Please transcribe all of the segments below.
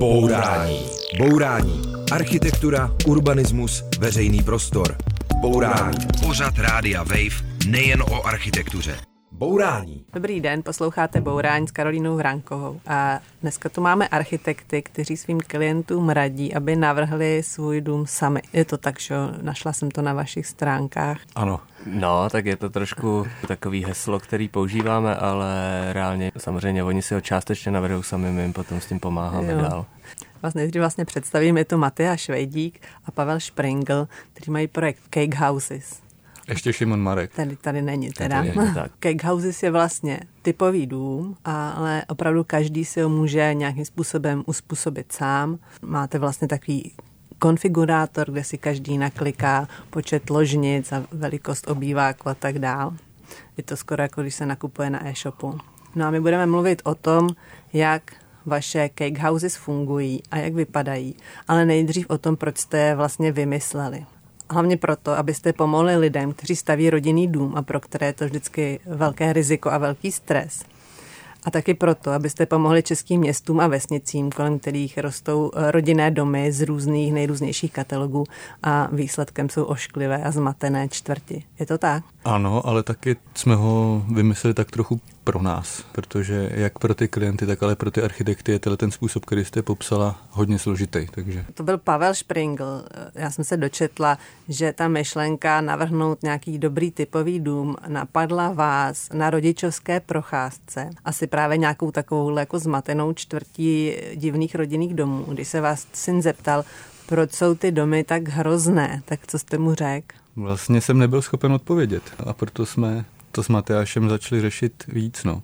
Bourání. Bourání. Architektura, urbanismus, veřejný prostor. Bourání. Pořad Rádia Wave nejen o architektuře. Bourání. Dobrý den, posloucháte Bourání s Karolínou Vrankovou. A dneska tu máme architekty, kteří svým klientům radí, aby navrhli svůj dům sami. Je to tak, že našla jsem to na vašich stránkách. Ano. No, tak je to trošku takový heslo, který používáme, ale reálně samozřejmě oni si ho částečně navrhují sami, my jim potom s tím pomáháme jo. dál. Vás nejdřív vlastně představím, je to Matyáš Švejdík a Pavel Springl, kteří mají projekt Cake Houses. Ještě Šimon Marek. Tady, tady není teda. Tady je, tak. Cake Houses je vlastně typový dům, ale opravdu každý si ho může nějakým způsobem uspůsobit sám. Máte vlastně takový konfigurátor, kde si každý nakliká počet ložnic a velikost obýváku a tak dál. Je to skoro jako když se nakupuje na e-shopu. No a my budeme mluvit o tom, jak vaše cake houses fungují a jak vypadají, ale nejdřív o tom, proč jste je vlastně vymysleli. Hlavně proto, abyste pomohli lidem, kteří staví rodinný dům a pro které je to vždycky velké riziko a velký stres. A taky proto, abyste pomohli českým městům a vesnicím, kolem kterých rostou eh, rodinné domy z různých nejrůznějších katalogů a výsledkem jsou ošklivé a zmatené čtvrti. Je to tak? Ano, ale taky jsme ho vymysleli tak trochu pro nás, protože jak pro ty klienty, tak ale pro ty architekty je tenhle ten způsob, který jste popsala, hodně složitý. Takže. To byl Pavel Springl. Já jsem se dočetla, že ta myšlenka navrhnout nějaký dobrý typový dům napadla vás na rodičovské procházce. Asi právě nějakou takovou jako zmatenou čtvrtí divných rodinných domů. Když se vás syn zeptal, proč jsou ty domy tak hrozné, tak co jste mu řekl? Vlastně jsem nebyl schopen odpovědět a proto jsme to s Matyášem začali řešit víc. No.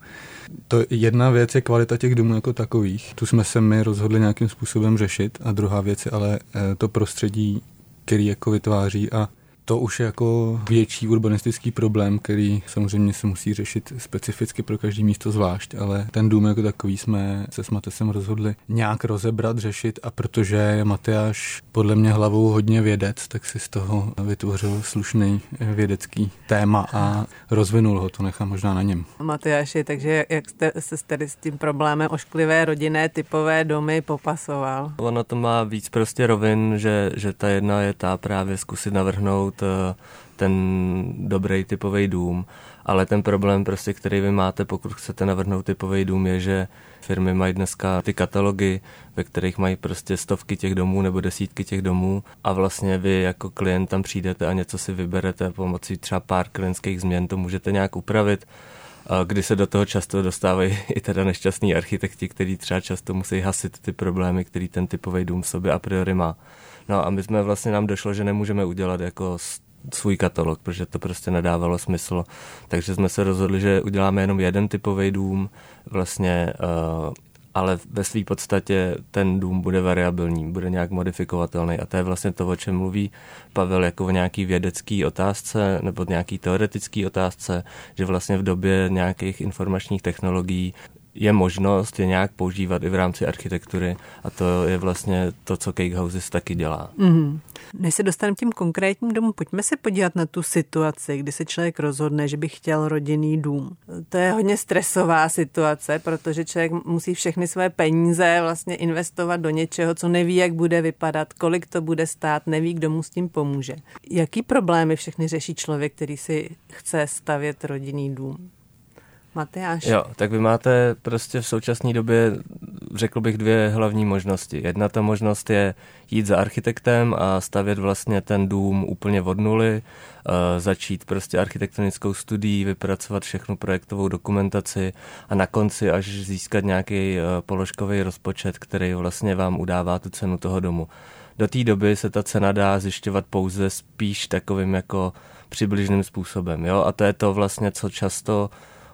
To jedna věc je kvalita těch domů jako takových. Tu jsme se my rozhodli nějakým způsobem řešit a druhá věc je ale eh, to prostředí, který jako vytváří a to už je jako větší urbanistický problém, který samozřejmě se musí řešit specificky pro každý místo zvlášť, ale ten dům jako takový jsme se s Matesem rozhodli nějak rozebrat, řešit a protože je Matyáš podle mě hlavou hodně vědec, tak si z toho vytvořil slušný vědecký téma a rozvinul ho, to nechám možná na něm. Matyáši, takže jak jste se tedy s tím problémem ošklivé rodinné typové domy popasoval? Ono to má víc prostě rovin, že, že ta jedna je ta právě zkusit navrhnout navrhnout eh, ten dobrý typový dům, ale ten problém prostě, který vy máte, pokud chcete navrhnout typový dům, je, že firmy mají dneska ty katalogy, ve kterých mají prostě stovky těch domů nebo desítky těch domů a vlastně vy jako klient tam přijdete a něco si vyberete pomocí třeba pár klientských změn, to můžete nějak upravit, kdy se do toho často dostávají i teda nešťastní architekti, kteří třeba často musí hasit ty problémy, který ten typový dům v sobě a priori má. No a my jsme vlastně nám došlo, že nemůžeme udělat jako svůj katalog, protože to prostě nedávalo smysl. Takže jsme se rozhodli, že uděláme jenom jeden typový dům, vlastně, uh, ale ve své podstatě ten dům bude variabilní, bude nějak modifikovatelný a to je vlastně to, o čem mluví Pavel jako o nějaký vědecký otázce nebo nějaký teoretický otázce, že vlastně v době nějakých informačních technologií je možnost je nějak používat i v rámci architektury a to je vlastně to, co Cake Houses taky dělá. Mm-hmm. Než se dostaneme tím konkrétním domů, pojďme se podívat na tu situaci, kdy se člověk rozhodne, že by chtěl rodinný dům. To je hodně stresová situace, protože člověk musí všechny své peníze vlastně investovat do něčeho, co neví, jak bude vypadat, kolik to bude stát, neví, kdo mu s tím pomůže. Jaký problémy všechny řeší člověk, který si chce stavět rodinný dům? Matyáš. Jo, tak vy máte prostě v současné době, řekl bych, dvě hlavní možnosti. Jedna ta možnost je jít za architektem a stavět vlastně ten dům úplně od nuly, uh, začít prostě architektonickou studií, vypracovat všechnu projektovou dokumentaci a na konci až získat nějaký uh, položkový rozpočet, který vlastně vám udává tu cenu toho domu. Do té doby se ta cena dá zjišťovat pouze spíš takovým jako přibližným způsobem. Jo? A to je to vlastně, co často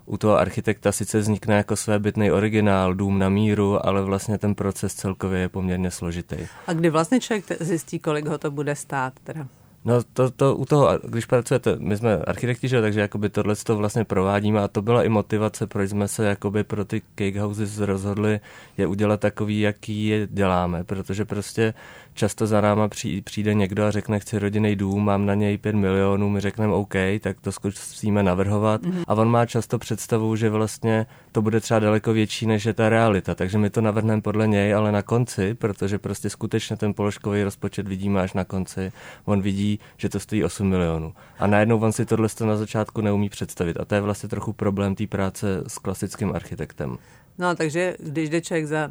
u toho architekta sice vznikne jako svébytný originál, dům na míru, ale vlastně ten proces celkově je poměrně složitý. A kdy vlastně člověk zjistí, kolik ho to bude stát teda? No to, to u toho, když pracujete, my jsme architekti, že, takže jakoby tohle to vlastně provádíme a to byla i motivace, proč jsme se jakoby pro ty cake houses rozhodli je udělat takový, jaký je děláme, protože prostě často za náma přijde někdo a řekne, chci rodinný dům, mám na něj 5 milionů, my řekneme OK, tak to zkusíme navrhovat. Mm-hmm. A on má často představu, že vlastně to bude třeba daleko větší, než je ta realita. Takže my to navrhneme podle něj, ale na konci, protože prostě skutečně ten položkový rozpočet vidíme až na konci, on vidí, že to stojí 8 milionů. A najednou on si tohle na začátku neumí představit. A to je vlastně trochu problém té práce s klasickým architektem. No, takže když jde člověk za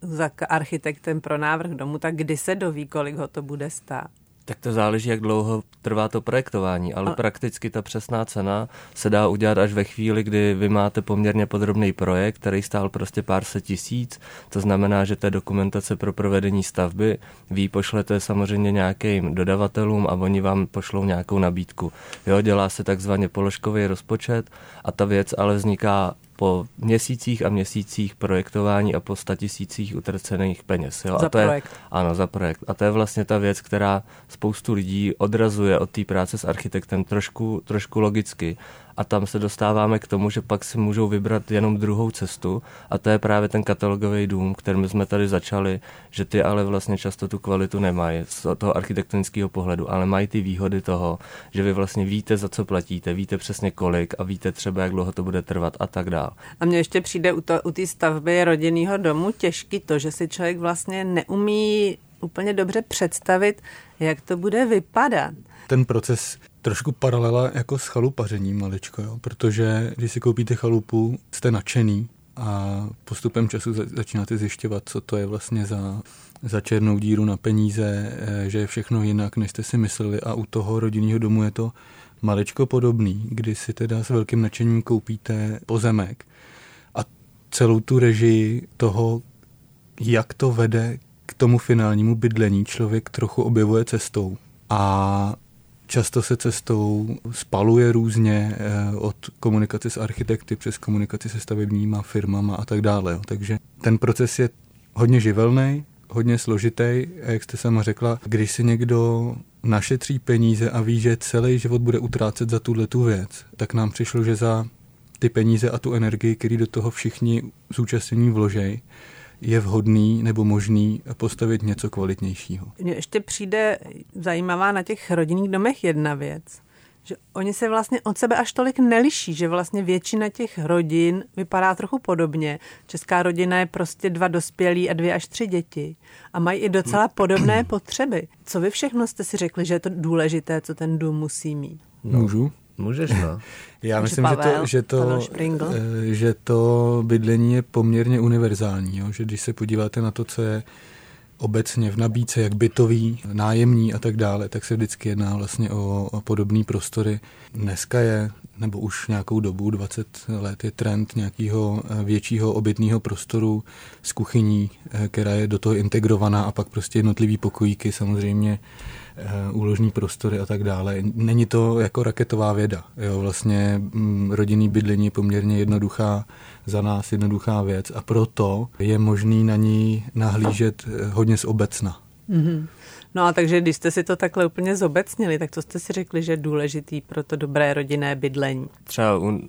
za architektem pro návrh domu, tak kdy se doví, kolik ho to bude stát? Tak to záleží, jak dlouho trvá to projektování, ale a... prakticky ta přesná cena se dá udělat až ve chvíli, kdy vy máte poměrně podrobný projekt, který stál prostě pár set tisíc. To znamená, že té dokumentace pro provedení stavby vy pošlete samozřejmě nějakým dodavatelům a oni vám pošlou nějakou nabídku. Jo, dělá se takzvaně položkový rozpočet a ta věc ale vzniká po měsících a měsících projektování a po statisících utracených peněz. Jo? Za a to projekt. Je, ano, za projekt. A to je vlastně ta věc, která spoustu lidí odrazuje od té práce s architektem trošku, trošku logicky a tam se dostáváme k tomu, že pak si můžou vybrat jenom druhou cestu a to je právě ten katalogový dům, kterým jsme tady začali, že ty ale vlastně často tu kvalitu nemají z toho architektonického pohledu, ale mají ty výhody toho, že vy vlastně víte, za co platíte, víte přesně kolik a víte třeba, jak dlouho to bude trvat a tak dál. A mně ještě přijde u, té stavby rodinného domu těžký to, že si člověk vlastně neumí úplně dobře představit, jak to bude vypadat. Ten proces trošku paralela jako s chalupařením maličko, jo? protože když si koupíte chalupu, jste nadšený a postupem času začínáte zjišťovat, co to je vlastně za, za černou díru na peníze, eh, že je všechno jinak, než jste si mysleli a u toho rodinného domu je to maličko podobný, kdy si teda s velkým nadšením koupíte pozemek a celou tu režii toho, jak to vede k tomu finálnímu bydlení, člověk trochu objevuje cestou. A Často se cestou spaluje různě eh, od komunikace s architekty přes komunikaci se stavebníma firmama a tak dále. Takže ten proces je hodně živelný, hodně složitý a jak jste sama řekla, když si někdo našetří peníze a ví, že celý život bude utrácet za tuhle tu věc, tak nám přišlo, že za ty peníze a tu energii, který do toho všichni zúčastnění vložej, je vhodný nebo možný postavit něco kvalitnějšího. Mně ještě přijde zajímavá na těch rodinných domech jedna věc, že oni se vlastně od sebe až tolik neliší, že vlastně většina těch rodin vypadá trochu podobně. Česká rodina je prostě dva dospělí a dvě až tři děti a mají i docela podobné potřeby. Co vy všechno jste si řekli, že je to důležité, co ten dům musí mít? Můžu? Můžeš, no. Já myslím, Pavel, že, to, že, to, eh, že to bydlení je poměrně univerzální. Jo? Že když se podíváte na to, co je obecně v nabídce, jak bytový, nájemní a tak dále, tak se vždycky jedná vlastně o, o podobné prostory. Dneska je, nebo už nějakou dobu, 20 let, je trend nějakého eh, většího obytného prostoru s kuchyní, eh, která je do toho integrovaná a pak prostě jednotlivý pokojíky samozřejmě úložní prostory a tak dále. Není to jako raketová věda. Jo, vlastně mm, rodinný bydlení je poměrně jednoduchá, za nás jednoduchá věc a proto je možný na ní nahlížet eh, hodně z obecna. Mm-hmm. No a takže když jste si to takhle úplně zobecnili, tak to jste si řekli, že je důležitý pro to dobré rodinné bydlení. Třeba u,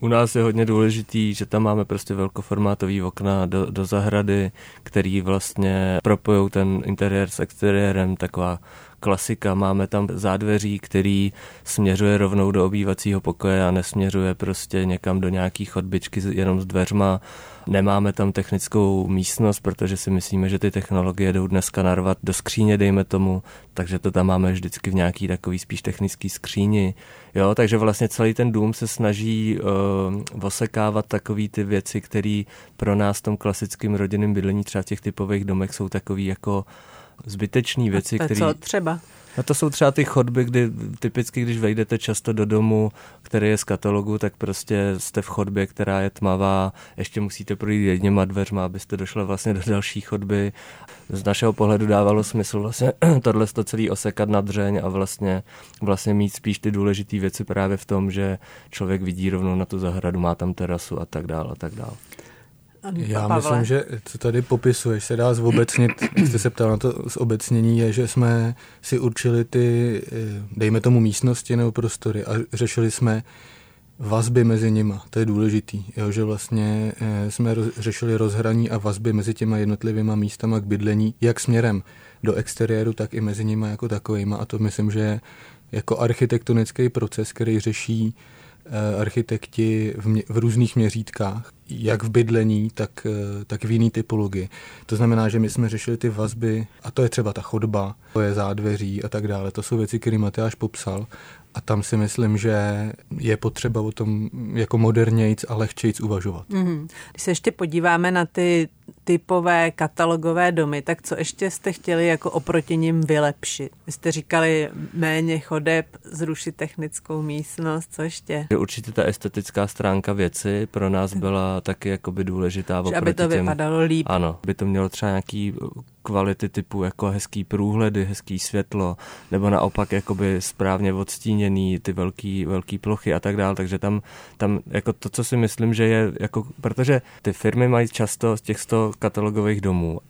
u nás je hodně důležitý, že tam máme prostě velkoformátový okna do, do zahrady, který vlastně propojou ten interiér s exteriérem, taková klasika. Máme tam zádveří, který směřuje rovnou do obývacího pokoje a nesměřuje prostě někam do nějaký chodbičky jenom s dveřma. Nemáme tam technickou místnost, protože si myslíme, že ty technologie jdou dneska narvat do skříně, dejme tomu, takže to tam máme vždycky v nějaký takový spíš technický skříni. Jo, takže vlastně celý ten dům se snaží uh, osekávat takový ty věci, které pro nás v tom klasickém rodinném bydlení třeba v těch typových domech jsou takový jako zbytečné věci, které... co třeba? No to jsou třeba ty chodby, kdy typicky, když vejdete často do domu, který je z katalogu, tak prostě jste v chodbě, která je tmavá, ještě musíte projít jedněma dveřma, abyste došli vlastně do další chodby. Z našeho pohledu dávalo smysl vlastně tohle to celý osekat na dřeň a vlastně, vlastně mít spíš ty důležité věci právě v tom, že člověk vidí rovnou na tu zahradu, má tam terasu a tak dále a tak dále. Já Pavle. myslím, že co tady popisuješ, se dá zobecnit, jste se ptal na to zobecnění, je, že jsme si určili ty, eh, dejme tomu místnosti nebo prostory a řešili jsme vazby mezi nima, to je důležitý, jo, že vlastně eh, jsme roz, řešili rozhraní a vazby mezi těma jednotlivýma místama k bydlení, jak směrem do exteriéru, tak i mezi nima jako takovýma a to myslím, že je jako architektonický proces, který řeší architekti v, mě, v různých měřítkách, jak v bydlení, tak, eh, tak v jiný typologii. To znamená, že my jsme řešili ty vazby, a to je třeba ta chodba, to je zádveří a tak dále. To jsou věci, které Matyáš popsal a tam si myslím, že je potřeba o tom jako modernějc a lehčejc uvažovat. Mm-hmm. Když se ještě podíváme na ty typové katalogové domy, tak co ještě jste chtěli jako oproti ním vylepšit? Vy jste říkali méně chodeb, zrušit technickou místnost, co ještě? Určitě ta estetická stránka věci pro nás byla taky jakoby důležitá. Že aby to těm, vypadalo líp. Ano, by to mělo třeba nějaký kvality typu jako hezký průhledy, hezký světlo, nebo naopak jakoby správně odstíněný ty velký, velký plochy a tak dále. Takže tam, tam jako to, co si myslím, že je jako, protože ty firmy mají často z těch 100 katalogových domů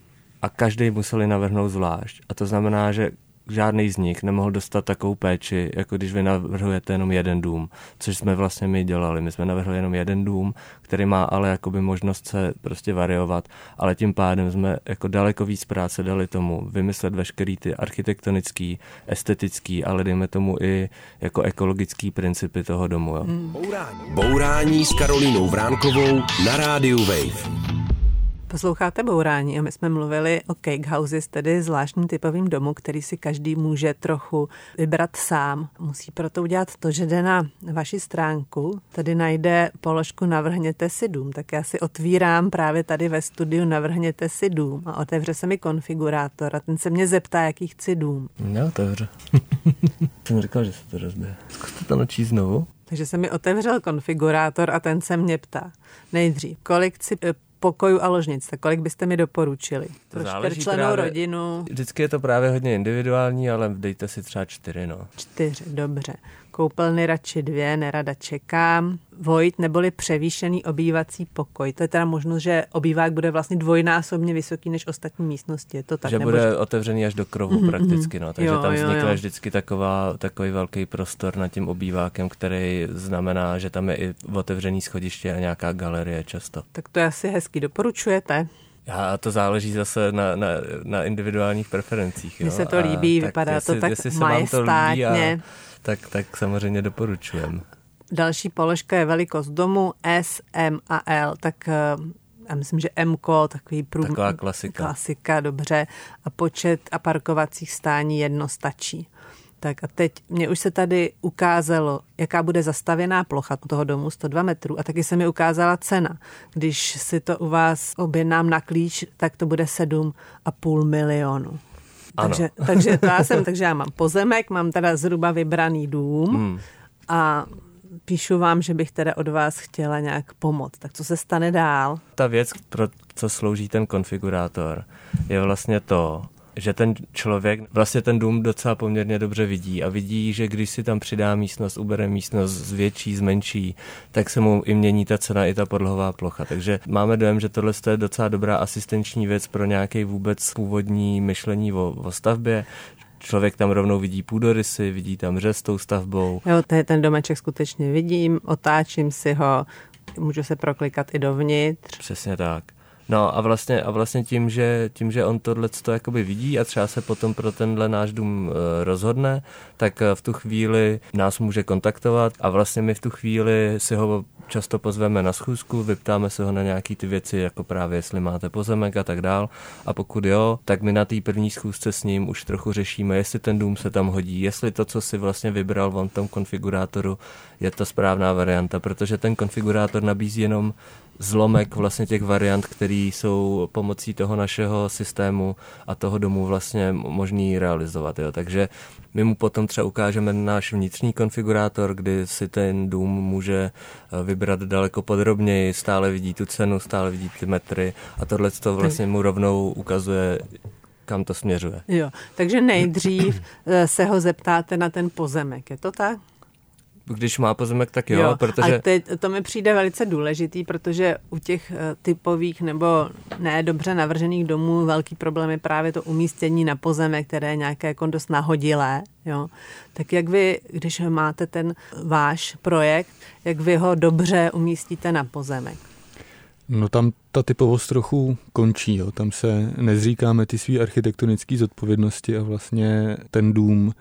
a každý museli navrhnout zvlášť. A to znamená, že žádný z nich nemohl dostat takovou péči, jako když vy navrhujete jenom jeden dům, což jsme vlastně my dělali. My jsme navrhli jenom jeden dům, který má ale jakoby možnost se prostě variovat, ale tím pádem jsme jako daleko víc práce dali tomu vymyslet veškerý ty architektonický, estetický, ale dejme tomu i jako ekologický principy toho domu. Jo. Hmm. Bourání. Bourání s Karolínou Vránkovou na rádiu Wave. Posloucháte Bourání a my jsme mluvili o cake houses, tedy zvláštním typovým domu, který si každý může trochu vybrat sám. Musí proto udělat to, že jde na vaši stránku, tady najde položku Navrhněte si dům. Tak já si otvírám právě tady ve studiu Navrhněte si dům a otevře se mi konfigurátor a ten se mě zeptá, jaký chci dům. Neotevře. jsem říkal, že se to rozbije. Zkuste to načíst znovu. Takže se mi otevřel konfigurátor a ten se mě ptá. Nejdřív, kolik chci pokojů a ložnic, tak kolik byste mi doporučili? To Pro čtyřčlenou rodinu. Vždycky je to právě hodně individuální, ale dejte si třeba čtyři, no. Čtyři, dobře. Koupelny radši dvě, nerada čekám. Vojt neboli převýšený obývací pokoj. To je teda možnost, že obývák bude vlastně dvojnásobně vysoký než ostatní místnosti. Je to tak? Že nebo bude že... otevřený až do krovu mm-hmm, prakticky, no. Takže jo, tam vznikne jo, jo. vždycky taková, takový velký prostor nad tím obývákem, který znamená, že tam je i otevřený schodiště a nějaká galerie často. Tak to je asi hezký. Doporučujete? Já, to záleží zase na, na, na individuálních preferencích. Mně se to líbí, a vypadá jestli, to tak jestli majestátně. A, tak, tak samozřejmě doporučujem. Další položka je velikost domu S, M a L, tak eh, já myslím, že M, takový prům... Taková klasika. Klasika, dobře. A počet a parkovacích stání jedno stačí. Tak a teď mě už se tady ukázalo, jaká bude zastavěná plocha toho domu, 102 metrů, a taky se mi ukázala cena. Když si to u vás objednám na klíč, tak to bude 7,5 milionu. Takže, takže, to já jsem, takže já mám pozemek, mám teda zhruba vybraný dům hmm. a píšu vám, že bych teda od vás chtěla nějak pomoct. Tak co se stane dál? Ta věc, pro co slouží ten konfigurátor, je vlastně to, že ten člověk vlastně ten dům docela poměrně dobře vidí a vidí, že když si tam přidá místnost, ubere místnost, zvětší, zmenší, tak se mu i mění ta cena i ta podlohová plocha. Takže máme dojem, že tohle je docela dobrá asistenční věc pro nějaký vůbec původní myšlení o, o stavbě, člověk tam rovnou vidí půdorysy, vidí tam řez tou stavbou. Jo, to je ten domeček skutečně vidím, otáčím si ho, můžu se proklikat i dovnitř. Přesně tak. No a vlastně, a vlastně tím, že, tím, že on tohle to jakoby vidí a třeba se potom pro tenhle náš dům e, rozhodne, tak e, v tu chvíli nás může kontaktovat a vlastně my v tu chvíli si ho často pozveme na schůzku, vyptáme se ho na nějaký ty věci, jako právě jestli máte pozemek a tak dál. A pokud jo, tak my na té první schůzce s ním už trochu řešíme, jestli ten dům se tam hodí, jestli to, co si vlastně vybral on v tom konfigurátoru, je ta správná varianta, protože ten konfigurátor nabízí jenom zlomek vlastně těch variant, které jsou pomocí toho našeho systému a toho domu vlastně možný realizovat. Jo. Takže my mu potom třeba ukážeme náš vnitřní konfigurátor, kdy si ten dům může eh, vybrat daleko podrobněji, stále vidí tu cenu, stále vidí ty metry a tohle to vlastně mu rovnou ukazuje, kam to směřuje. Jo, takže nejdřív eh, se ho zeptáte na ten pozemek, je to tak? Když má pozemek, tak jo, jo protože... A teď, to mi přijde velice důležitý, protože u těch eh, typových nebo ne dobře navržených domů velký problém je právě to umístění na pozemek, které je nějaké jako dost nahodilé. Jo. Tak jak vy, když máte ten váš projekt, jak vy ho dobře umístíte na pozemek? No tam ta typovost trochu končí, jo. tam se nezříkáme ty své architektonické zodpovědnosti a vlastně ten dům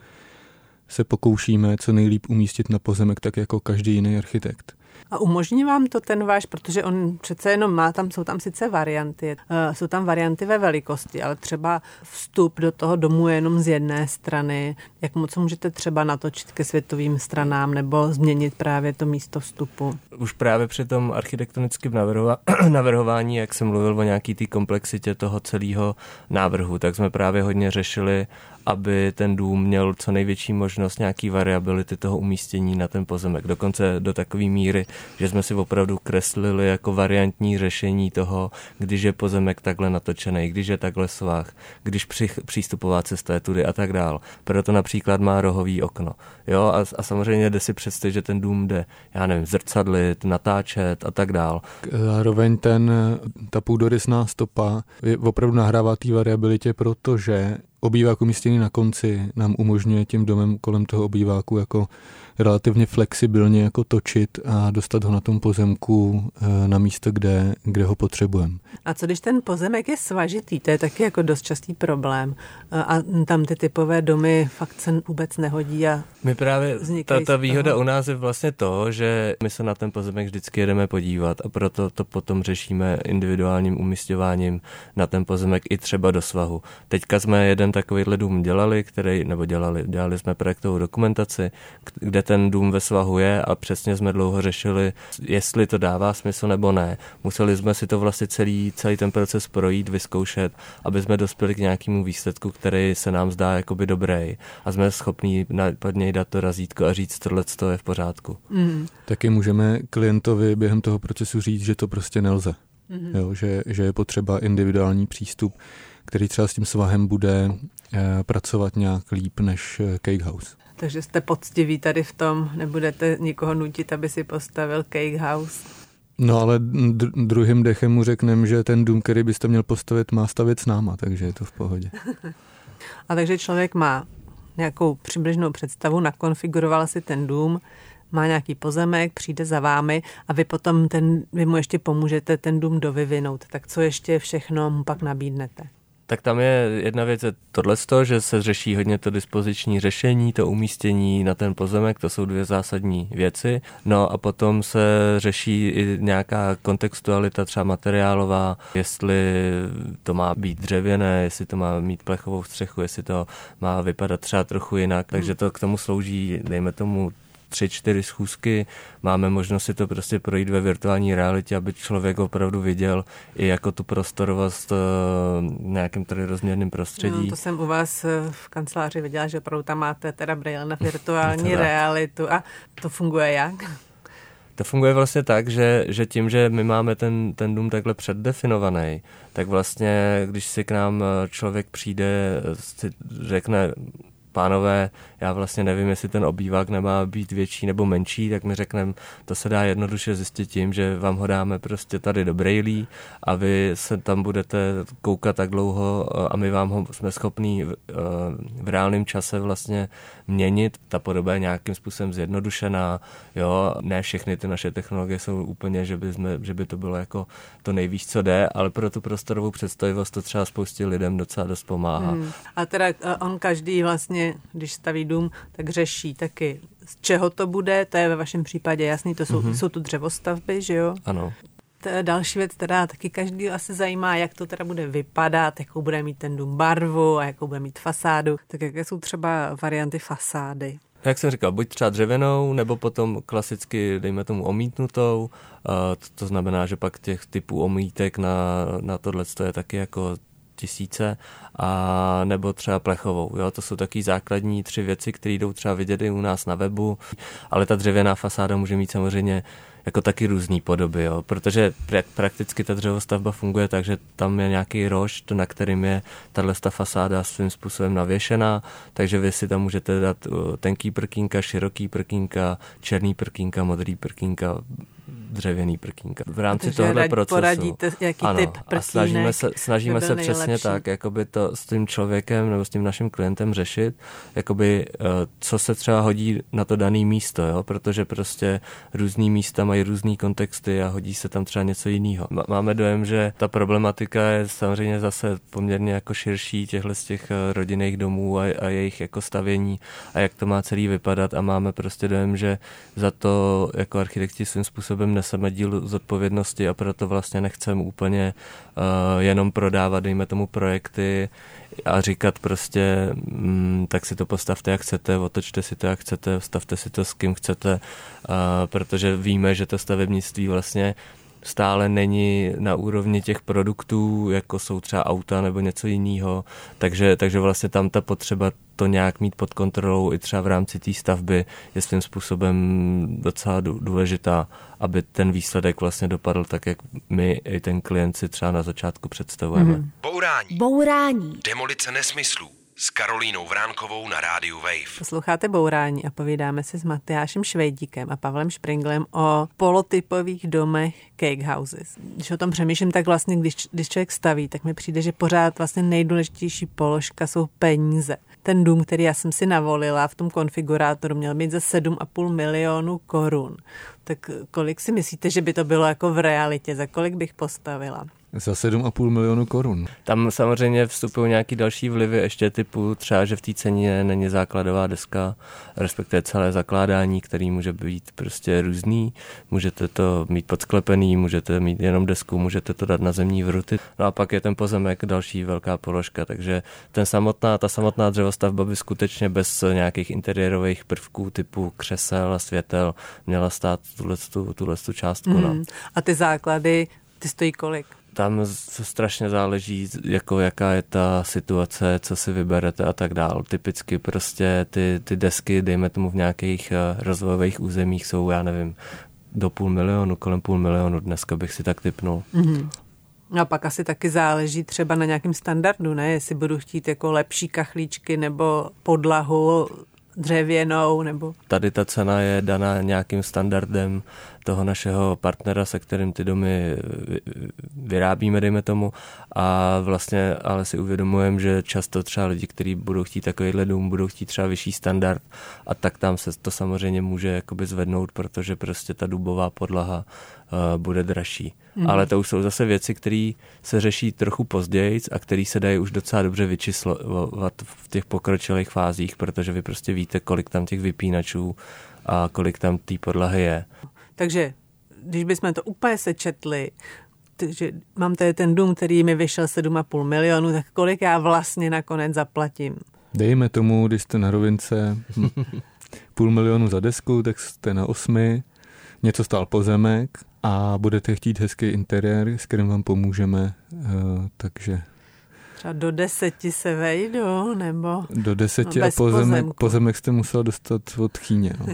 se pokoušíme co nejlíp umístit na pozemek, tak jako každý jiný architekt. A umožní vám to ten váš, protože on přece jenom má tam, jsou tam sice varianty, uh, jsou tam varianty ve velikosti, ale třeba vstup do toho domu je jenom z jedné strany. Jak moc můžete třeba natočit ke světovým stranám nebo změnit právě to místo vstupu? Už právě při tom architektonickém navrhování, jak jsem mluvil o nějaký té komplexitě toho celého návrhu, tak jsme právě hodně řešili aby ten dům měl co největší možnost nějaký variability toho umístění na ten pozemek. Dokonce do takové míry, že jsme si opravdu kreslili jako variantní řešení toho, když je pozemek takhle natočený, když je takhle svah, když při, přístupová cesta je tudy a tak dál. Proto například má rohový okno. Jo, a, a samozřejmě jde si představit, že ten dům jde, já nevím, zrcadlit, natáčet a tak dál. Zároveň ten, ta půdorysná stopa je opravdu nahrává té variabilitě, protože obývák umístěný na konci nám umožňuje tím domem kolem toho obýváku jako relativně flexibilně jako točit a dostat ho na tom pozemku eh, na místo, kde, kde ho potřebujeme. A co když ten pozemek je svažitý? To je taky jako dost častý problém. A tam ty typové domy fakt se vůbec nehodí a My právě, ta, ta výhoda u nás je vlastně to, že my se na ten pozemek vždycky jedeme podívat a proto to potom řešíme individuálním umistováním na ten pozemek i třeba do svahu. Teďka jsme jeden takovýhle dům dělali, který, nebo dělali, dělali jsme projektovou dokumentaci, kde ten dům ve svahu je a přesně jsme dlouho řešili, jestli to dává smysl nebo ne. Museli jsme si to vlastně celý, celý ten proces projít, vyzkoušet, aby jsme dospěli k nějakému výsledku, který se nám zdá jakoby dobrý a jsme schopní pod něj dát to razítko a říct, tohle to je v pořádku. Mm. Taky můžeme klientovi během toho procesu říct, že to prostě nelze. Mm. Jo, že, že je potřeba individuální přístup, který třeba s tím svahem bude eh, pracovat nějak líp než eh, Cake House. Takže jste poctiví tady v tom, nebudete nikoho nutit, aby si postavil cake house. No ale druhým dechem mu řekneme, že ten dům, který byste měl postavit, má stavět s náma, takže je to v pohodě. A takže člověk má nějakou přibližnou představu, nakonfiguroval si ten dům, má nějaký pozemek, přijde za vámi a vy potom ten, vy mu ještě pomůžete ten dům dovyvinout. Tak co ještě všechno mu pak nabídnete? Tak tam je jedna věc, je tohle, že se řeší hodně to dispoziční řešení, to umístění na ten pozemek, to jsou dvě zásadní věci. No a potom se řeší i nějaká kontextualita, třeba materiálová, jestli to má být dřevěné, jestli to má mít plechovou střechu, jestli to má vypadat třeba trochu jinak. Takže to k tomu slouží, dejme tomu, tři, čtyři schůzky, máme možnost si to prostě projít ve virtuální realitě, aby člověk opravdu viděl i jako tu prostorovost v eh, nějakém tady rozměrném prostředí. No, to jsem u vás eh, v kanceláři viděla, že opravdu tam máte teda braille na virtuální realitu a to funguje jak? To funguje vlastně tak, že, že tím, že my máme ten, ten dům takhle předdefinovaný, tak vlastně, když si k nám eh, člověk přijde, si řekne, pánové, já vlastně nevím, jestli ten obývák nemá být větší nebo menší, tak mi řekneme, to se dá jednoduše zjistit tím, že vám ho dáme prostě tady do brailí a vy se tam budete koukat tak dlouho eh, a my vám ho jsme schopní v, eh, v reálném čase vlastně měnit. Ta podoba je nějakým způsobem zjednodušená, jo, ne všechny ty naše technologie jsou úplně, že by, jsme, že by to bylo jako to nejvíc, co jde, ale pro tu prostorovou představivost to třeba spoustě lidem docela dost pomáhá. Hmm. A teda eh, on každý vlastně, když staví dům, tak řeší taky, z čeho to bude, to je ve vašem případě jasný, to jsou, mm-hmm. jsou tu dřevostavby, že jo? Ano. To je další věc, teda taky každý asi zajímá, jak to teda bude vypadat, jakou bude mít ten dům barvu a jakou bude mít fasádu. Tak jaké jsou třeba varianty fasády? Jak jsem říkal, buď třeba dřevěnou, nebo potom klasicky, dejme tomu, omítnutou. To, to znamená, že pak těch typů omítek na, na tohle je taky jako tisíce a nebo třeba plechovou. Jo? To jsou taky základní tři věci, které jdou třeba vidět i u nás na webu, ale ta dřevěná fasáda může mít samozřejmě jako taky různé podoby, jo? protože prakticky ta dřevostavba funguje tak, že tam je nějaký rošt, na kterým je tahle fasáda svým způsobem navěšená, takže vy si tam můžete dát tenký prkínka, široký prkínka, černý prkínka, modrý prkínka, dřevěný prkínka. V rámci Takže tohohle procesu. poradíte, jaký ano, typ prkínek a snažíme se, snažíme se přesně tak, jakoby to s tím člověkem nebo s tím naším klientem řešit, jakoby, eh, co se třeba hodí na to dané místo, jo? protože prostě různý místa mají různý kontexty a hodí se tam třeba něco jiného. Máme dojem, že ta problematika je samozřejmě zase poměrně jako širší těchto z těch eh, rodinných domů a, a jejich jako stavění a jak to má celý vypadat a máme prostě dojem, že za to jako architekti svým způsobem neseme díl zodpovědnosti a proto vlastně nechceme úplně uh, jenom prodávat, dejme tomu projekty a říkat prostě, mm, tak si to postavte jak chcete, otočte si to jak chcete, stavte si to s kým chcete, uh, protože víme, že to stavebnictví vlastně stále není na úrovni těch produktů, jako jsou třeba auta nebo něco jiného, takže, takže vlastně tam ta potřeba to nějak mít pod kontrolou i třeba v rámci té stavby je svým způsobem docela důležitá, aby ten výsledek vlastně dopadl tak, jak my i ten klient si třeba na začátku představujeme. Mm-hmm. Bourání. Bourání. Demolice nesmyslů s Karolínou Vránkovou na rádiu Wave. Posloucháte Bourání a povídáme si s Matyášem Švejdíkem a Pavlem Springlem o polotypových domech cake houses. Když o tom přemýšlím, tak vlastně, když, když člověk staví, tak mi přijde, že pořád vlastně nejdůležitější položka jsou peníze. Ten dům, který já jsem si navolila v tom konfigurátoru, měl být za 7,5 milionů korun. Tak kolik si myslíte, že by to bylo jako v realitě? Za kolik bych postavila? Za 7,5 milionu korun. Tam samozřejmě vstupují nějaký další vlivy, ještě typu třeba, že v té ceně není základová deska, respektive celé zakládání, který může být prostě různý. Můžete to mít podsklepený, můžete mít jenom desku, můžete to dát na zemní vruty. No a pak je ten pozemek další velká položka, takže ten samotná, ta samotná dřevostavba by skutečně bez nějakých interiérových prvků typu křesel a světel měla stát tuhle, tu, tuhle tu částku. Mm. No. Mhm. A ty základy, ty stojí kolik? Tam strašně záleží, jako jaká je ta situace, co si vyberete a tak dál. Typicky prostě ty, ty desky, dejme tomu v nějakých eh, rozvojových územích, jsou, já nevím, do půl milionu, kolem půl milionu dneska bych si tak typnul. Mm-hmm. A pak asi taky záleží třeba na nějakém standardu, ne? Jestli budu chtít jako lepší kachlíčky nebo podlahu dřevěnou nebo... Tady ta cena je daná nějakým standardem toho našeho partnera, se kterým ty domy vyrábíme, dejme tomu. A vlastně ale si uvědomujeme, že často třeba lidi, kteří budou chtít takovýhle dům, budou chtít třeba vyšší standard a tak tam se to samozřejmě může jakoby zvednout, protože prostě ta dubová podlaha bude dražší. Mm. Ale to už jsou zase věci, které se řeší trochu později a které se dají už docela dobře vyčíslovat v těch pokročilých fázích, protože vy prostě víte, kolik tam těch vypínačů a kolik tam té podlahy je. Takže když bychom to úplně sečetli, takže mám tady ten dům, který mi vyšel 7,5 milionu, tak kolik já vlastně nakonec zaplatím? Dejme tomu, když jste na rovince půl milionu za desku, tak jste na osmi, něco stál pozemek a budete chtít hezký interiér, s kterým vám pomůžeme, uh, takže... Třeba do deseti se vejdu, nebo... Do deseti no, a pozemek, pozemek jste musel dostat od chýně. No.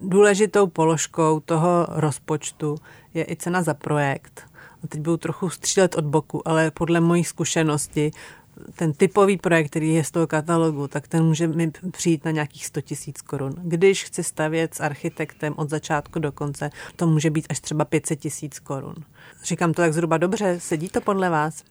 důležitou položkou toho rozpočtu je i cena za projekt. A teď budu trochu střílet od boku, ale podle mojí zkušenosti ten typový projekt, který je z toho katalogu, tak ten může mi přijít na nějakých 100 tisíc korun. Když chci stavět s architektem od začátku do konce, to může být až třeba 500 tisíc korun. Říkám to tak zhruba dobře, sedí to podle vás?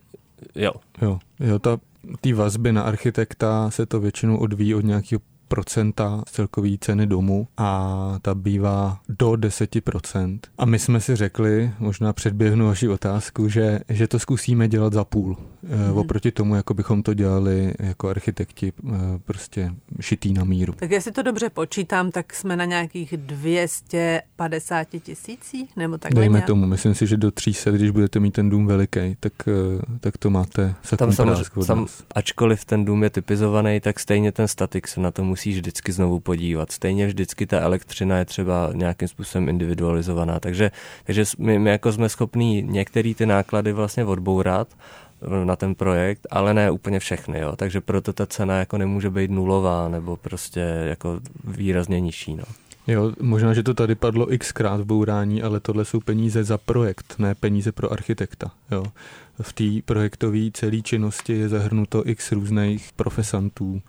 Jo. Jo, jo ta, ty vazby na architekta se to většinou odvíjí od nějakého procenta celkové ceny domu a ta bývá do 10%. A my jsme si řekli, možná předběhnu vaši otázku, že, že to zkusíme dělat za půl. Mm. Oproti tomu, jako bychom to dělali jako architekti, eh, prostě šitý na míru. Tak jestli to dobře počítám, tak jsme na nějakých 250 tisících, nebo tak Dejme nějak? tomu, myslím si, že do 300, když budete mít ten dům veliký, tak, eh, tak to máte Tam samozřejmě, sam, ačkoliv ten dům je typizovaný, tak stejně ten statik se na to musí musíš vždycky znovu podívat. Stejně vždycky ta elektřina je třeba nějakým způsobem individualizovaná, takže, takže my, my jako jsme schopní některé ty náklady vlastně odbourat na ten projekt, ale ne úplně všechny, jo. takže proto ta cena jako nemůže být nulová nebo prostě jako výrazně nižší. No. Jo, možná, že to tady padlo xkrát v bourání, ale tohle jsou peníze za projekt, ne peníze pro architekta. Jo. V té projektové celé činnosti je zahrnuto x různých profesantů.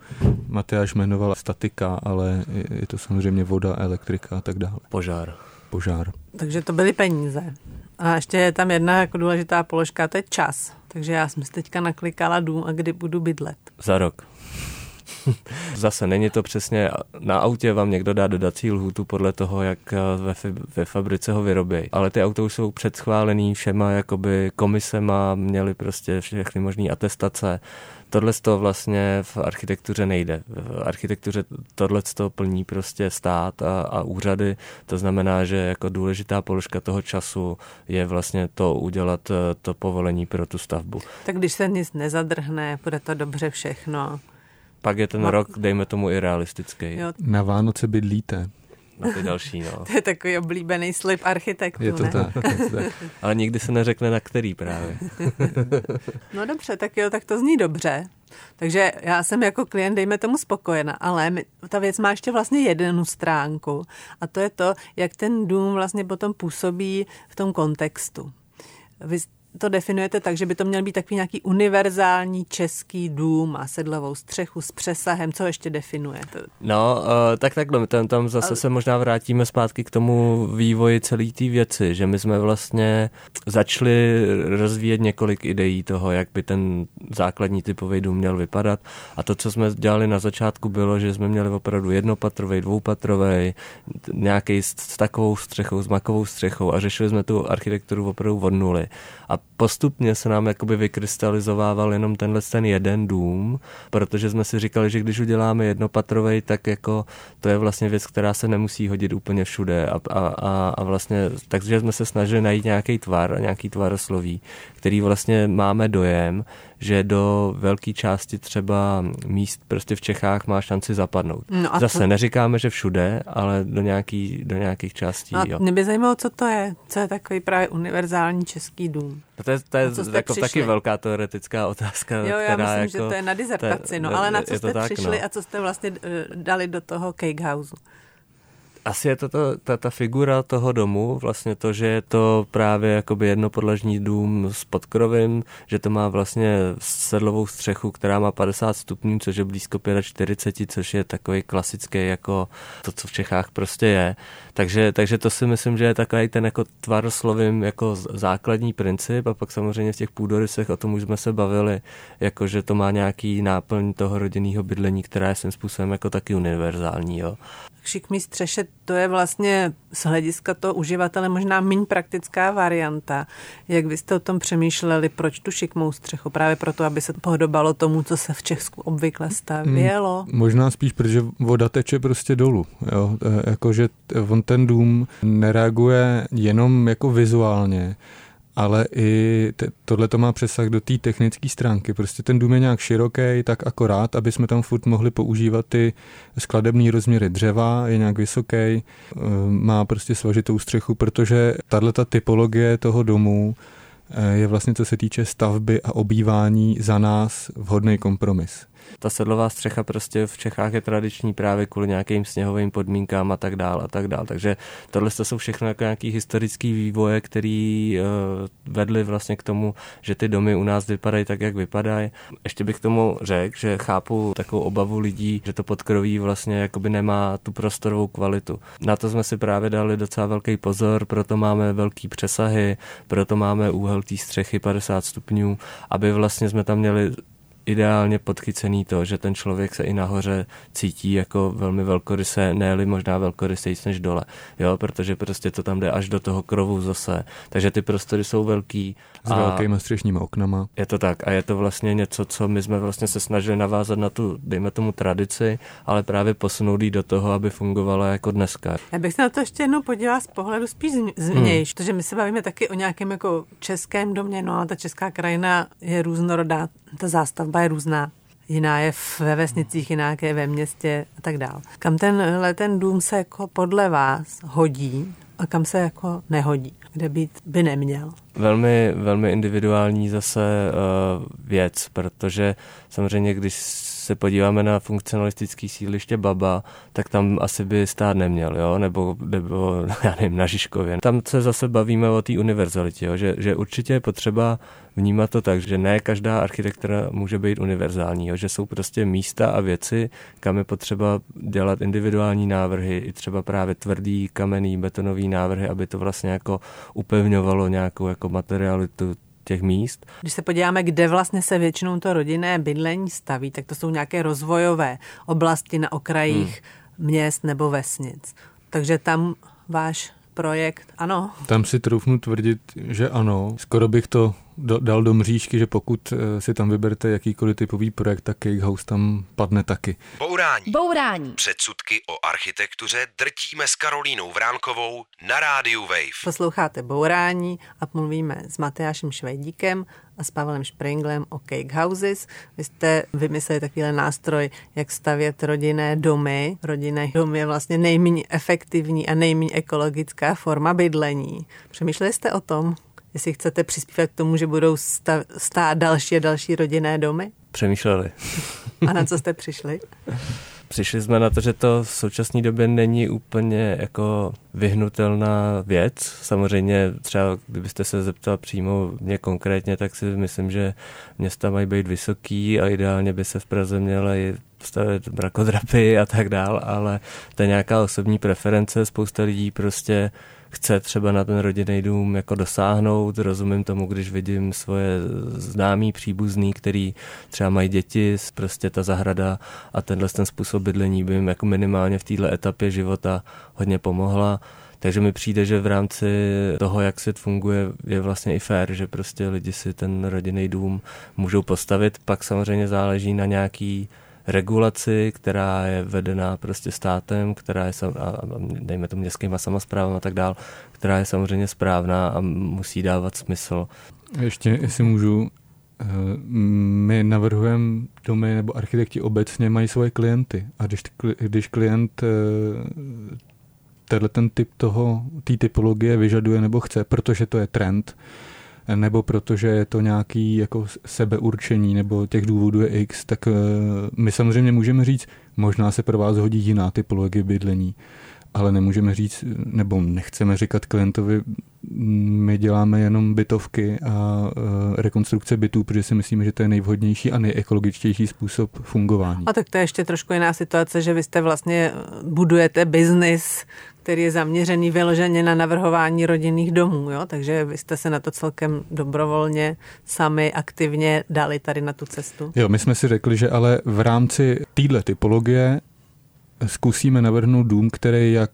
Matyáš jmenoval statika, ale je to samozřejmě voda, elektrika a tak dále. Požár. Požár. Takže to byly peníze. A ještě je tam jedna jako důležitá položka, to je čas. Takže já jsem si teďka naklikala dům a kdy budu bydlet. Za rok. Zase není to přesně, na autě vám někdo dá dodací lhůtu podle toho, jak eh, ve, ve fabrice ho vyrobí. Ale ty auta už jsou předschválený všema jakoby komisema, měli prostě všechny možné atestace. Tohle to vlastně v architektuře nejde. V architektuře tohle to plní prostě stát a, a úřady. To znamená, že jako důležitá položka toho času je vlastně to udělat eh, to povolení pro tu stavbu. Tak když se nic nezadrhne, bude to dobře všechno pak je ten rok, dejme tomu, i realistický. Jo. Na Vánoce bydlíte. Na ty další, no. to je takový oblíbený slib architektů, Je to ne? tak. tak. Ale nikdy se neřekne na který právě. no dobře, tak jo, tak to zní dobře. Takže já jsem jako klient, dejme tomu, spokojena, ale ta věc má ještě vlastně jednu stránku a to je to, jak ten dům vlastně potom působí v tom kontextu. Vy to definujete tak, že by to měl být takový nějaký univerzální český dům a sedlovou střechu s přesahem. Co ještě definujete? No, uh, tak takhle, tam, tam zase se možná vrátíme zpátky k tomu vývoji celé té věci, že my jsme vlastně začali rozvíjet několik ideí toho, jak by ten základní typový dům měl vypadat. A to, co jsme dělali na začátku, bylo, že jsme měli opravdu jednopatrový, dvoupatrový, nějaký s, s takovou střechou, s makovou střechou a řešili jsme tu architekturu opravdu od nuly. A postupně se nám jakoby vykrystalizovával jenom tenhle ten jeden dům, protože jsme si říkali, že když uděláme jednopatrovej, tak jako to je vlastně věc, která se nemusí hodit úplně všude a, a, a, a vlastně, takže jsme se snažili najít nějaký tvar, nějaký tvarosloví, který vlastně máme dojem, že do velké části třeba míst prostě v Čechách má šanci zapadnout. No a Zase to... neříkáme, že všude, ale do, nějaký, do nějakých částí. A jo. mě by zajímalo, co to je. Co je takový právě univerzální český dům? No to je, to je jako taky velká teoretická otázka. Jo, já která myslím, jako, že to je na dizertaci, no, ale na co jste tak, přišli no. a co jste vlastně eh, dali do toho Cakehouse? asi je to, to ta, ta figura toho domu, vlastně to, že je to právě jakoby jednopodlažní dům s podkrovím, že to má vlastně sedlovou střechu, která má 50 stupňů, což je blízko 45, což je takový klasický jako to, co v Čechách prostě je. Takže, takže to si myslím, že je takový ten jako tvaroslovím jako základní princip a pak samozřejmě v těch půdorysech o tom už jsme se bavili, jako že to má nějaký náplň toho rodinného bydlení, která je svým způsobem jako taky univerzální. Jo šikmý střeše, to je vlastně z hlediska toho uživatele možná méně praktická varianta. Jak vy jste o tom přemýšleli, proč tu šikmou střechu? Právě proto, aby se podobalo tomu, co se v Česku obvykle stavělo? Hmm, možná spíš, protože voda teče prostě dolů. Jo? Jakože on ten dům nereaguje jenom jako vizuálně, ale i tohle to má přesah do té technické stránky. Prostě ten dům je nějak široký, tak akorát, aby jsme tam furt mohli používat ty skladební rozměry dřeva, je nějak vysoký, eh, má prostě svažitou střechu, protože tahle ta typologie toho domu eh, je vlastně, co se týče stavby a obývání, za nás vhodný kompromis ta sedlová střecha prostě v Čechách je tradiční právě kvůli nějakým sněhovým podmínkám a tak dále a tak dále. Takže tohle to jsou všechno jako nějaký historický vývoje, který uh, vedly vlastně k tomu, že ty domy u nás vypadají tak, jak vypadají. Ještě bych k tomu řekl, že chápu takovou obavu lidí, že to podkroví vlastně jakoby nemá tu prostorovou kvalitu. Na to jsme si právě dali docela velký pozor, proto máme velký přesahy, proto máme úhel té střechy 50 stupňů, aby vlastně jsme tam měli ideálně podchycený to, že ten člověk se i nahoře cítí jako velmi velkoryse, ne možná velkorysejc než dole, jo, protože prostě to tam jde až do toho krovu zase, takže ty prostory jsou velký. S velkými střešními oknama. Je to tak a je to vlastně něco, co my jsme vlastně se snažili navázat na tu, dejme tomu tradici, ale právě posunout do toho, aby fungovala jako dneska. Já bych se na to ještě jednou podívala z pohledu spíš zvnějš, hmm. protože my se bavíme taky o nějakém jako českém domě, no a ta česká krajina je různorodá, ta zástavba je různá. Jiná je ve vesnicích, jiná je ve městě a tak dále. Kam tenhle ten dům se jako podle vás hodí a kam se jako nehodí, kde být by neměl. Velmi, velmi individuální zase uh, věc, protože samozřejmě, když se podíváme na funkcionalistický sídliště Baba, tak tam asi by stát neměl, jo? Nebo, nebo já nevím, na Žižkově. Tam se zase bavíme o té univerzalitě, jo? Že, že určitě je potřeba vnímat to tak, že ne každá architektura může být univerzální, jo? že jsou prostě místa a věci, kam je potřeba dělat individuální návrhy, i třeba právě tvrdý, kamenný, betonový návrhy, aby to vlastně jako upevňovalo nějakou jako materialitu těch míst. Když se podíváme, kde vlastně se většinou to rodinné bydlení staví, tak to jsou nějaké rozvojové oblasti na okrajích hmm. měst nebo vesnic. Takže tam váš projekt, ano. Tam si troufnu tvrdit, že ano. Skoro bych to do, dal do mřížky, že pokud eh, si tam vyberete jakýkoliv typový projekt, tak Cake House tam padne taky. Bourání. Bourání. Předsudky o architektuře drtíme s Karolínou Vránkovou na rádiu Wave. Posloucháte Bourání a mluvíme s Matyášem Švejdíkem a s Pavlem Springlem o Cake Houses. Vy jste vymysleli takovýhle nástroj, jak stavět rodinné domy. Rodinné domy je vlastně nejméně efektivní a nejméně ekologická forma bydlení. Přemýšleli jste o tom? Jestli chcete přispívat k tomu, že budou stát další a další rodinné domy? Přemýšleli. A na co jste přišli? Přišli jsme na to, že to v současné době není úplně jako vyhnutelná věc. Samozřejmě třeba, kdybyste se zeptal přímo mě konkrétně, tak si myslím, že města mají být vysoký a ideálně by se v Praze měly stavit brakodrapy a tak dál, ale to je nějaká osobní preference. Spousta lidí prostě chce třeba na ten rodinný dům jako dosáhnout. Rozumím tomu, když vidím svoje známý příbuzný, který třeba mají děti, prostě ta zahrada a tenhle ten způsob bydlení by jim jako minimálně v této etapě života hodně pomohla. Takže mi přijde, že v rámci toho, jak svět funguje, je vlastně i fér, že prostě lidi si ten rodinný dům můžou postavit. Pak samozřejmě záleží na nějaký regulaci, která je vedená prostě státem, která je, a dejme to městskýma samozprávama a tak dál, která je samozřejmě správná a musí dávat smysl. Ještě, jestli můžu, eh, my navrhujeme domy nebo architekti obecně mají svoje klienty a když, když klient eh, tenhle ten typ toho, té typologie vyžaduje nebo chce, protože to je trend, nebo protože je to nějaký jako sebeurčení nebo těch důvodů je x, tak eh, my samozřejmě můžeme říct, možná se pro vás hodí jiná typologie bydlení, ale nemůžeme říct, nebo nechceme říkat klientovi, my děláme jenom bytovky a eh, rekonstrukce bytů, protože si myslíme, že to je nejvhodnější a nejekologičtější způsob fungování. A tak to je ještě trošku jiná situace, že vy jste vlastně budujete biznis, který je zaměřený vyloženě na navrhování rodinných domů, jo? takže vy jste se na to celkem dobrovolně sami aktivně dali tady na tu cestu. Jo, my jsme si řekli, že ale v rámci téhle typologie zkusíme navrhnout dům, který jak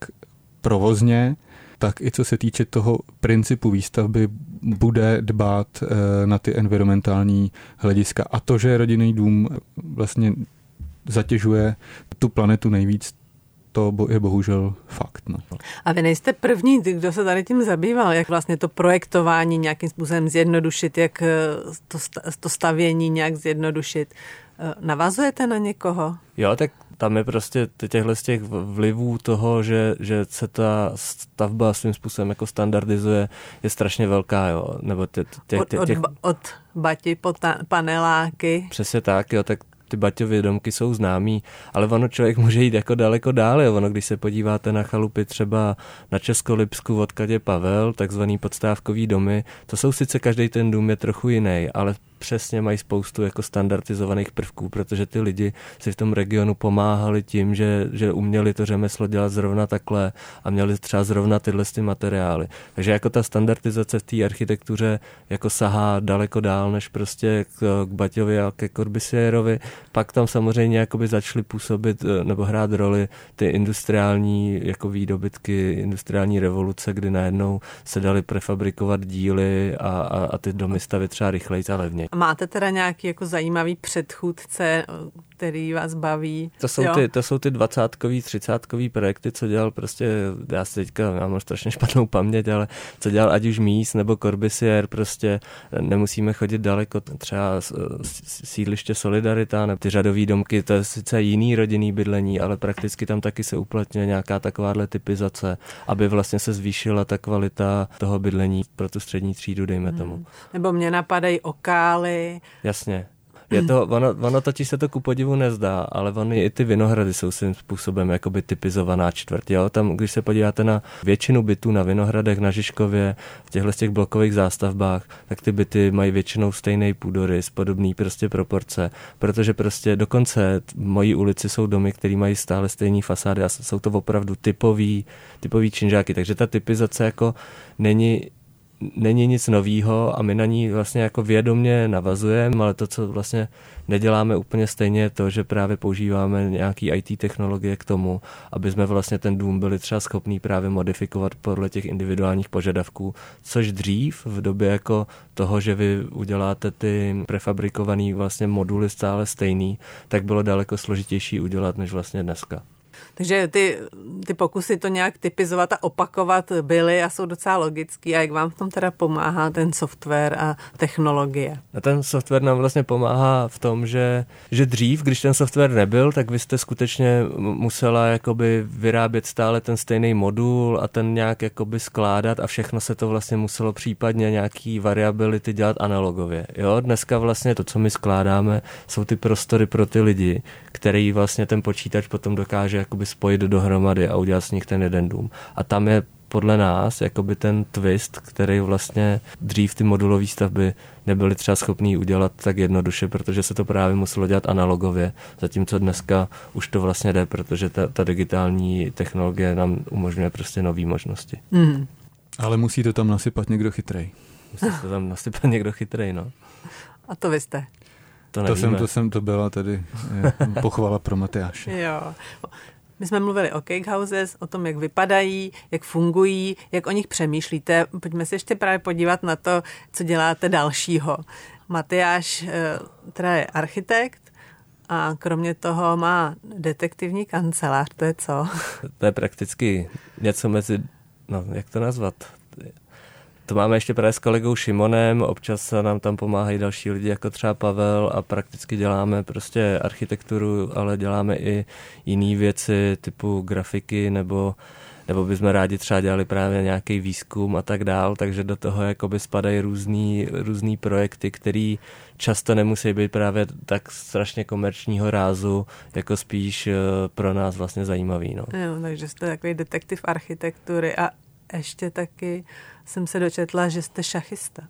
provozně, tak i co se týče toho principu výstavby, bude dbát eh, na ty environmentální hlediska. A to, že rodinný dům vlastně zatěžuje tu planetu nejvíc, to je bohužel fakt. No. A vy nejste první, kdo se tady tím zabýval, jak vlastně to projektování nějakým způsobem zjednodušit, jak eh, to, to stavění nějak zjednodušit. Eh, navazujete na někoho? Jo, tak tam je prostě těchhle z těch vlivů toho, že, že se ta stavba svým způsobem jako standardizuje, je strašně velká, jo. Nebo tě, tě, tě, těch... od, od, od bati po ta, paneláky. Přesně tak, jo, tak ty Baťovy domky jsou známý, ale ono člověk může jít jako daleko dále. Ono, když se podíváte na chalupy třeba na Českolipsku odkadě Pavel, takzvaný podstávkový domy, to jsou sice každý ten dům je trochu jiný, ale přesně mají spoustu jako standardizovaných prvků, protože ty lidi si v tom regionu pomáhali tím, že, že uměli to řemeslo dělat zrovna takhle a měli třeba zrovna tyhle ty materiály. Takže jako ta standardizace v té architektuře jako sahá daleko dál, než prostě k, k Baťovi a ke Corbusierovi. Pak tam samozřejmě jakoby začaly působit eh, nebo hrát roli ty industriální jako výdobytky, industriální revoluce, kdy najednou se dali prefabrikovat díly a, a, a ty domy stavit třeba rychleji a levněji. Máte teda nějaký jako zajímavý předchůdce, který vás baví. To jsou, ty, to jsou ty dvacátkový, třicátkový projekty, co dělal prostě, já si teďka mám strašně špatnou paměť, ale co dělal ať už Mís nebo Corbusier, prostě nemusíme chodit daleko, třeba sídliště Solidarita, nebo ty řadové domky, to je sice jiný rodinný bydlení, ale prakticky tam taky se uplatňuje nějaká takováhle typizace, aby vlastně se zvýšila ta kvalita toho bydlení pro tu střední třídu, dejme tomu. Hmm. Nebo mě napadají okály. Jasně. Je to, ono, ono totiž se to ku podivu nezdá, ale ony i ty vinohrady jsou svým způsobem jakoby typizovaná čtvrť. Jo? Tam, když se podíváte na většinu bytů na Vinohradech, na Žižkově, v těchto těch blokových zástavbách, tak ty byty mají většinou stejný půdorys, podobný prostě proporce, protože prostě dokonce v mojí ulici jsou domy, které mají stále stejné fasády a jsou to opravdu typový, typový činžáky, takže ta typizace jako není není nic novýho a my na ní vlastně jako vědomně navazujeme, ale to, co vlastně neděláme úplně stejně, je to, že právě používáme nějaký IT technologie k tomu, aby jsme vlastně ten dům byli třeba schopní právě modifikovat podle těch individuálních požadavků, což dřív v době jako toho, že vy uděláte ty prefabrikované vlastně moduly stále stejný, tak bylo daleko složitější udělat než vlastně dneska. Takže ty, ty pokusy to nějak typizovat a opakovat byly a jsou docela logický. A jak vám v tom teda pomáhá ten software a technologie? A ten software nám vlastně pomáhá v tom, že, že dřív, když ten software nebyl, tak vy jste skutečně musela jakoby vyrábět stále ten stejný modul a ten nějak jakoby skládat a všechno se to vlastně muselo případně nějaký variability dělat analogově. Jo, dneska vlastně to, co my skládáme, jsou ty prostory pro ty lidi, který vlastně ten počítač potom dokáže jakoby spojit dohromady a udělat z nich ten jeden dům. A tam je podle nás jakoby ten twist, který vlastně dřív ty modulové stavby nebyly třeba schopný udělat tak jednoduše, protože se to právě muselo dělat analogově, zatímco dneska už to vlastně jde, protože ta, ta digitální technologie nám umožňuje prostě nové možnosti. Mm. Ale musí to tam nasypat někdo chytrej. Musí to tam nasypat někdo chytrej, no. A to vy jste. To, to jsem, to jsem, to byla tedy pochvala pro Matyáše. jo. My jsme mluvili o cake houses, o tom, jak vypadají, jak fungují, jak o nich přemýšlíte. Pojďme se ještě právě podívat na to, co děláte dalšího. Matyáš eh, teda je architekt, a kromě toho má detektivní kancelář, to je co? To je prakticky něco mezi, no jak to nazvat, to máme ještě právě s kolegou Šimonem, občas nám tam pomáhají další lidi, jako třeba Pavel a prakticky děláme prostě architekturu, ale děláme i jiné věci typu grafiky nebo nebo bychom rádi třeba dělali právě nějaký výzkum a tak dál, takže do toho jakoby spadají různý, různý projekty, které často nemusí být právě tak strašně komerčního rázu, jako spíš eh, pro nás vlastně zajímavý. No. Jo, takže jste takový detektiv architektury a ještě taky jsem se dočetla, že jste šachista.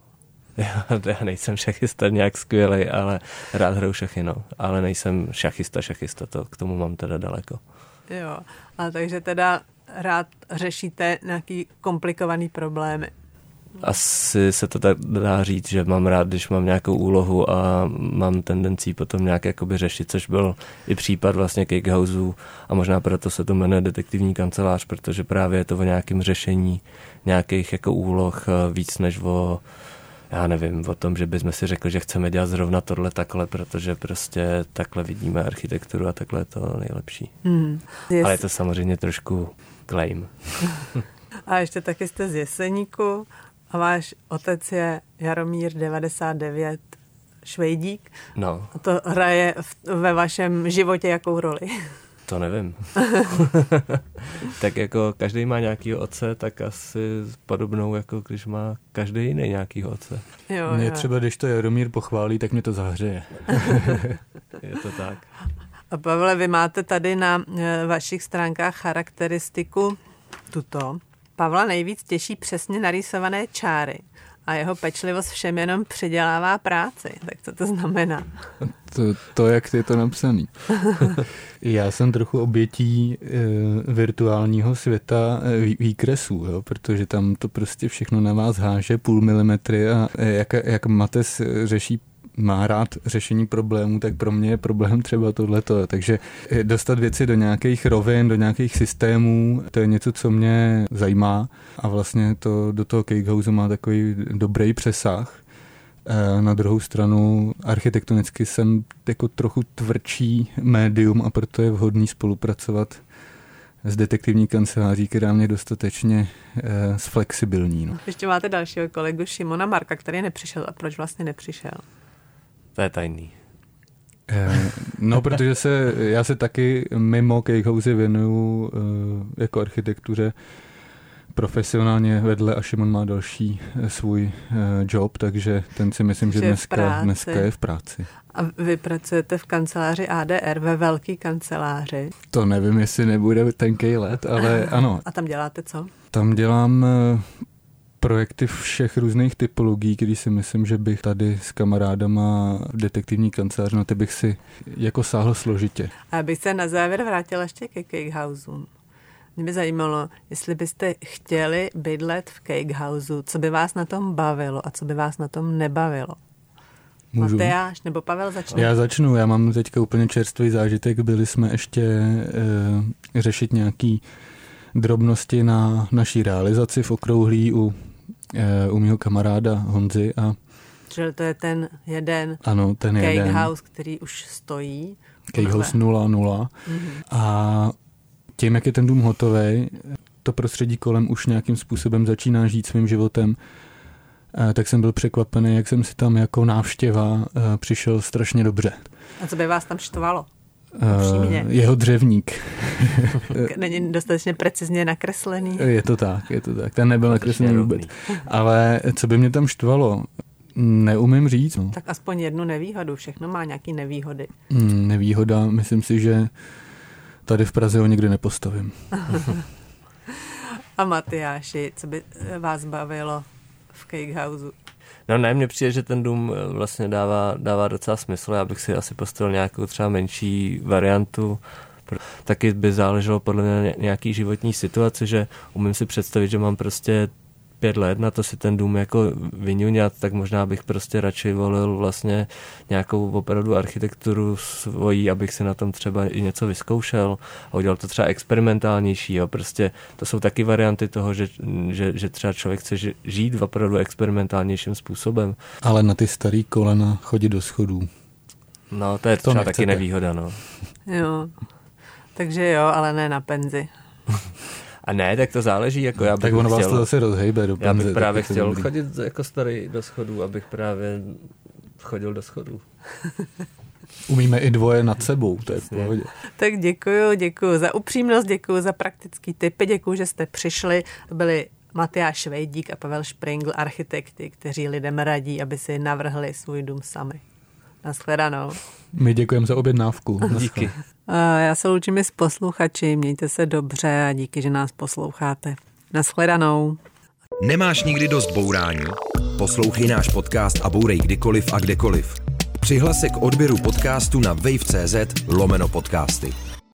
Já, já nejsem šachista nějak skvělý, ale rád hraju šachy, no. Ale nejsem šachista, šachista, to k tomu mám teda daleko. Jo, a takže teda rád řešíte nějaký komplikovaný problémy asi se to tak dá říct, že mám rád, když mám nějakou úlohu a mám tendenci potom nějak jakoby řešit, což byl i případ vlastně Cake Houseu a možná proto se to jmenuje detektivní kancelář, protože právě je to o nějakém řešení nějakých jako úloh eh, víc než o já nevím, o tom, že bychom si řekli, že chceme dělat zrovna tohle takhle, protože prostě takhle vidíme architekturu a takhle je to nejlepší. Mm. Yes. Ale je to samozřejmě trošku claim. a ještě taky jste z Jeseníku a váš otec je Jaromír 99 Švejdík. No. A to hraje v, ve vašem životě jakou roli? To nevím. tak jako každý má nějaký otce, tak asi podobnou, jako když má každý jiný nějaký otce. Jo, mě jo. třeba, když to Jaromír pochválí, tak mě to zahřeje. je to tak. A Pavle, vy máte tady na eh, vašich stránkách charakteristiku tuto. Pavla nejvíc těší přesně narýsované čáry a jeho pečlivost všem jenom předělává práci. Tak co to znamená? To, to jak je to napsaný. Já jsem trochu obětí e, virtuálního světa e, výkresů, jo, protože tam to prostě všechno na vás háže půl milimetry a e, jak, jak Mates řeší má rád řešení problémů, tak pro mě je problém třeba tohleto. Takže dostat věci do nějakých rovin, do nějakých systémů, to je něco, co mě zajímá a vlastně to do toho Cakehouse má takový dobrý přesah. Eh, na druhou stranu architektonicky jsem jako trochu tvrdší médium a proto je vhodný spolupracovat s detektivní kanceláří, která mě dostatečně uh, zflexibilní. No. Ještě máte dalšího kolegu Šimona Marka, který nepřišel. A proč vlastně nepřišel? To je tajný. Uh, no, protože se, já se taky mimo Cakehouse věnuju uh, jako architektuře profesionálně vedle a Šimon má další eh, svůj eh, job, takže ten si myslím, že, že dneska, dneska je v práci. A vy pracujete v kanceláři ADR, ve velké kanceláři? To nevím, jestli nebude tenkej let, ale ano. A tam děláte co? Tam dělám eh, projekty všech různých typologií, když si myslím, že bych tady s kamarádama detektivní kancelář, na ty bych si jako sáhl složitě. A bych se na závěr vrátila ještě ke Cakehouseům. Mě by zajímalo, jestli byste chtěli bydlet v Cake Houseu, co by vás na tom bavilo a co by vás na tom nebavilo. Můžu. Mateáš nebo Pavel začne? Já začnu, já mám teďka úplně čerstvý zážitek, byli jsme ještě e, řešit nějaký drobnosti na naší realizaci v okrouhlí u, u mého kamaráda Honzy a Čili to je ten jeden ano, ten Cake jeden. House, který už stojí. Cake House 00. Mm-hmm. A tím, jak je ten dům hotový, to prostředí kolem už nějakým způsobem začíná žít svým životem, eh, tak jsem byl překvapený, jak jsem si tam jako návštěva eh, přišel strašně dobře. A co by vás tam štvalo? Uh, jeho dřevník. Není dostatečně precizně nakreslený. Je to tak, je to tak. Ten nebyl nakreslený vůbec. Ale co by mě tam štvalo, neumím říct. No. Tak aspoň jednu nevýhodu, všechno má nějaký nevýhody. Hmm, nevýhoda, myslím si, že Tady v Praze ho nikdy nepostavím. A Matyáši, co by vás bavilo v Cake Houseu? No ne, mně přijde, že ten dům eh, vlastně dává, dává docela smysl. Já bych si asi postavil nějakou třeba menší variantu. Taky by záleželo podle mě nějaký životní situaci, že umím si představit, že mám prostě pět let na to si ten dům jako vyňuňat, tak možná bych prostě radši volil vlastně nějakou opravdu architekturu svojí, abych si na tom třeba i něco vyzkoušel a udělal to třeba experimentálnější. Jo. Prostě to jsou taky varianty toho, že, že, že třeba člověk chce žít v opravdu experimentálnějším způsobem. Ale na ty starý kolena chodit do schodů. No, to je to třeba nechcete. taky nevýhoda, no. Jo, takže jo, ale ne na penzi. A ne, tak to záleží, jako já bych Tak ono vás to zase rozhejbe do penze, Já bych právě chtěl chodit jako starý do schodů, abych právě chodil do schodů. Umíme i dvoje nad sebou, to je v pohodě. Tak děkuji, děkuji za upřímnost, děkuji za praktický typy, děkuji, že jste přišli. To byli Matyáš Švejdík a Pavel Špringl, architekty, kteří lidem radí, aby si navrhli svůj dům sami. Naschledanou. My děkujeme za objednávku. Díky. Já se loučím s posluchači, mějte se dobře a díky, že nás posloucháte. Naschledanou. Nemáš nikdy dost bourání? Poslouchej náš podcast a bourej kdykoliv a kdekoliv. Přihlas se k odběru podcastu na wave.cz lomeno podcasty.